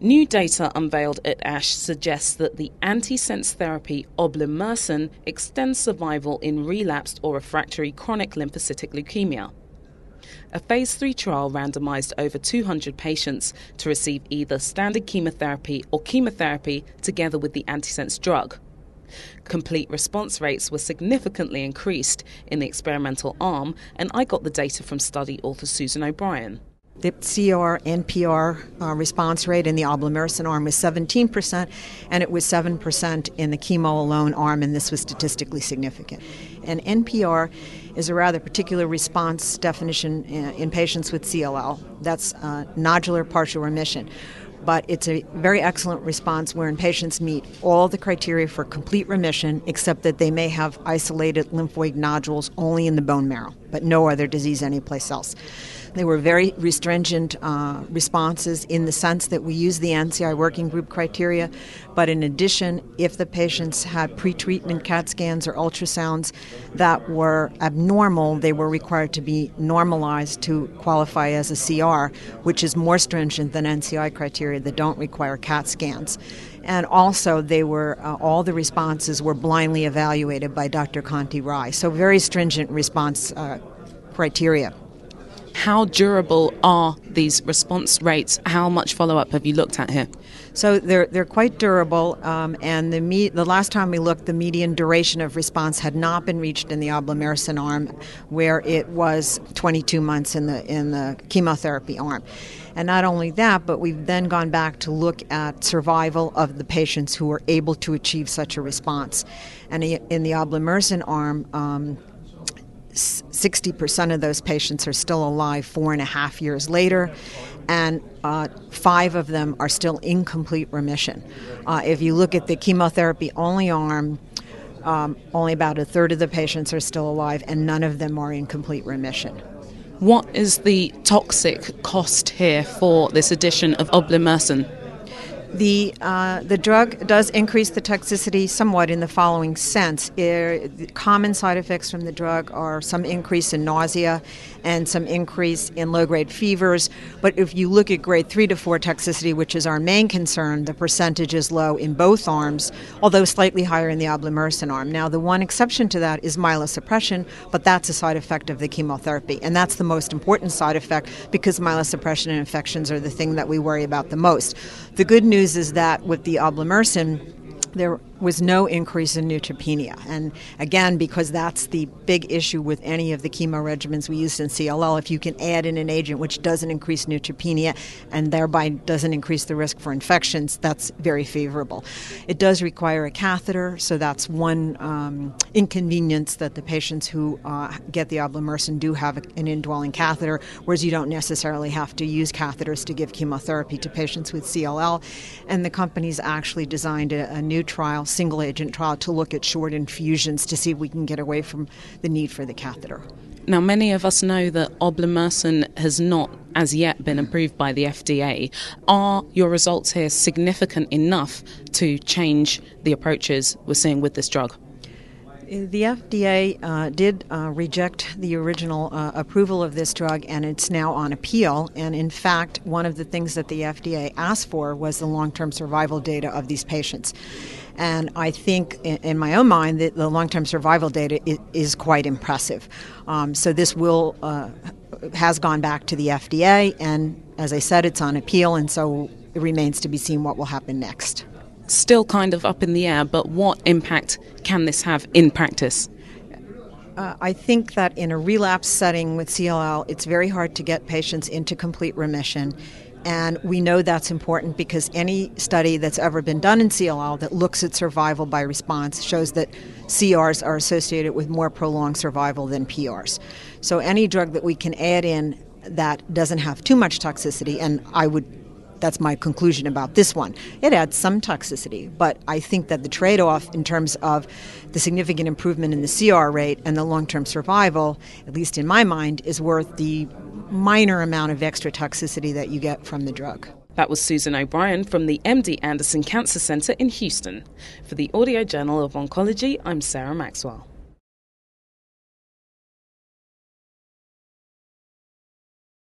New data unveiled at ASH suggests that the antisense therapy oblimersen extends survival in relapsed or refractory chronic lymphocytic leukemia. A phase 3 trial randomized over 200 patients to receive either standard chemotherapy or chemotherapy together with the antisense drug. Complete response rates were significantly increased in the experimental arm, and I got the data from study author Susan O'Brien. The CR and PR uh, response rate in the oblimersen arm was 17%, and it was 7% in the chemo alone arm, and this was statistically significant. And NPR is a rather particular response definition in, in patients with CLL. That's uh, nodular partial remission. But it's a very excellent response wherein patients meet all the criteria for complete remission, except that they may have isolated lymphoid nodules only in the bone marrow, but no other disease anyplace else. They were very restringent uh, responses in the sense that we use the NCI working group criteria, but in addition, if the patients had pretreatment CAT scans or ultrasounds that were abnormal, they were required to be normalized to qualify as a CR, which is more stringent than NCI criteria that don't require CAT scans and also they were uh, all the responses were blindly evaluated by Dr. Kanti Rai. So very stringent response uh, criteria. How durable are these response rates? How much follow up have you looked at here? So they're they're quite durable, um, and the me- the last time we looked, the median duration of response had not been reached in the oblimersen arm, where it was 22 months in the in the chemotherapy arm. And not only that, but we've then gone back to look at survival of the patients who were able to achieve such a response. And in the oblimersen arm, um, 60% of those patients are still alive four and a half years later, and uh, five of them are still in complete remission. Uh, if you look at the chemotherapy only arm, um, only about a third of the patients are still alive, and none of them are in complete remission. What is the toxic cost here for this addition of oblimersen? The, uh, the drug does increase the toxicity somewhat in the following sense. It, common side effects from the drug are some increase in nausea and some increase in low grade fevers. But if you look at grade 3 to 4 toxicity, which is our main concern, the percentage is low in both arms, although slightly higher in the oblimersen arm. Now, the one exception to that is myelosuppression, but that's a side effect of the chemotherapy. And that's the most important side effect because myelosuppression and infections are the thing that we worry about the most. The good news is that with the oblimersen, there was no increase in neutropenia. And again, because that's the big issue with any of the chemo regimens we used in CLL, if you can add in an agent which doesn't increase neutropenia and thereby doesn't increase the risk for infections, that's very favorable. It does require a catheter, so that's one um, inconvenience that the patients who uh, get the oblimersen do have an indwelling catheter, whereas you don't necessarily have to use catheters to give chemotherapy to patients with CLL. And the company's actually designed a, a new trial single agent trial to look at short infusions to see if we can get away from the need for the catheter. Now, many of us know that oblimersen has not as yet been approved by the FDA. Are your results here significant enough to change the approaches we're seeing with this drug? The FDA uh, did uh, reject the original uh, approval of this drug, and it's now on appeal. And in fact, one of the things that the FDA asked for was the long term survival data of these patients. And I think, in, my own mind, that the long term survival data is quite impressive. Um, so this will uh, has gone back to the FDA, and as I said, it's on appeal, and so it remains to be seen what will happen next still kind of up in the air, but what impact can this have in practice? Uh, I think that in a relapse setting with CLL, it's very hard to get patients into complete remission. And we know that's important because any study that's ever been done in CLL that looks at survival by response shows that CRs are associated with more prolonged survival than PRs. So any drug that we can add in that doesn't have too much toxicity, and I would that's my conclusion about this one. It adds some toxicity, but I think that the trade off in terms of the significant improvement in the CR rate and the long term survival, at least in my mind, is worth the minor amount of extra toxicity that you get from the drug. That was Susan O'Brien from the MD Anderson Cancer Center in Houston. For the Audio Journal of Oncology, I'm Sarah Maxwell.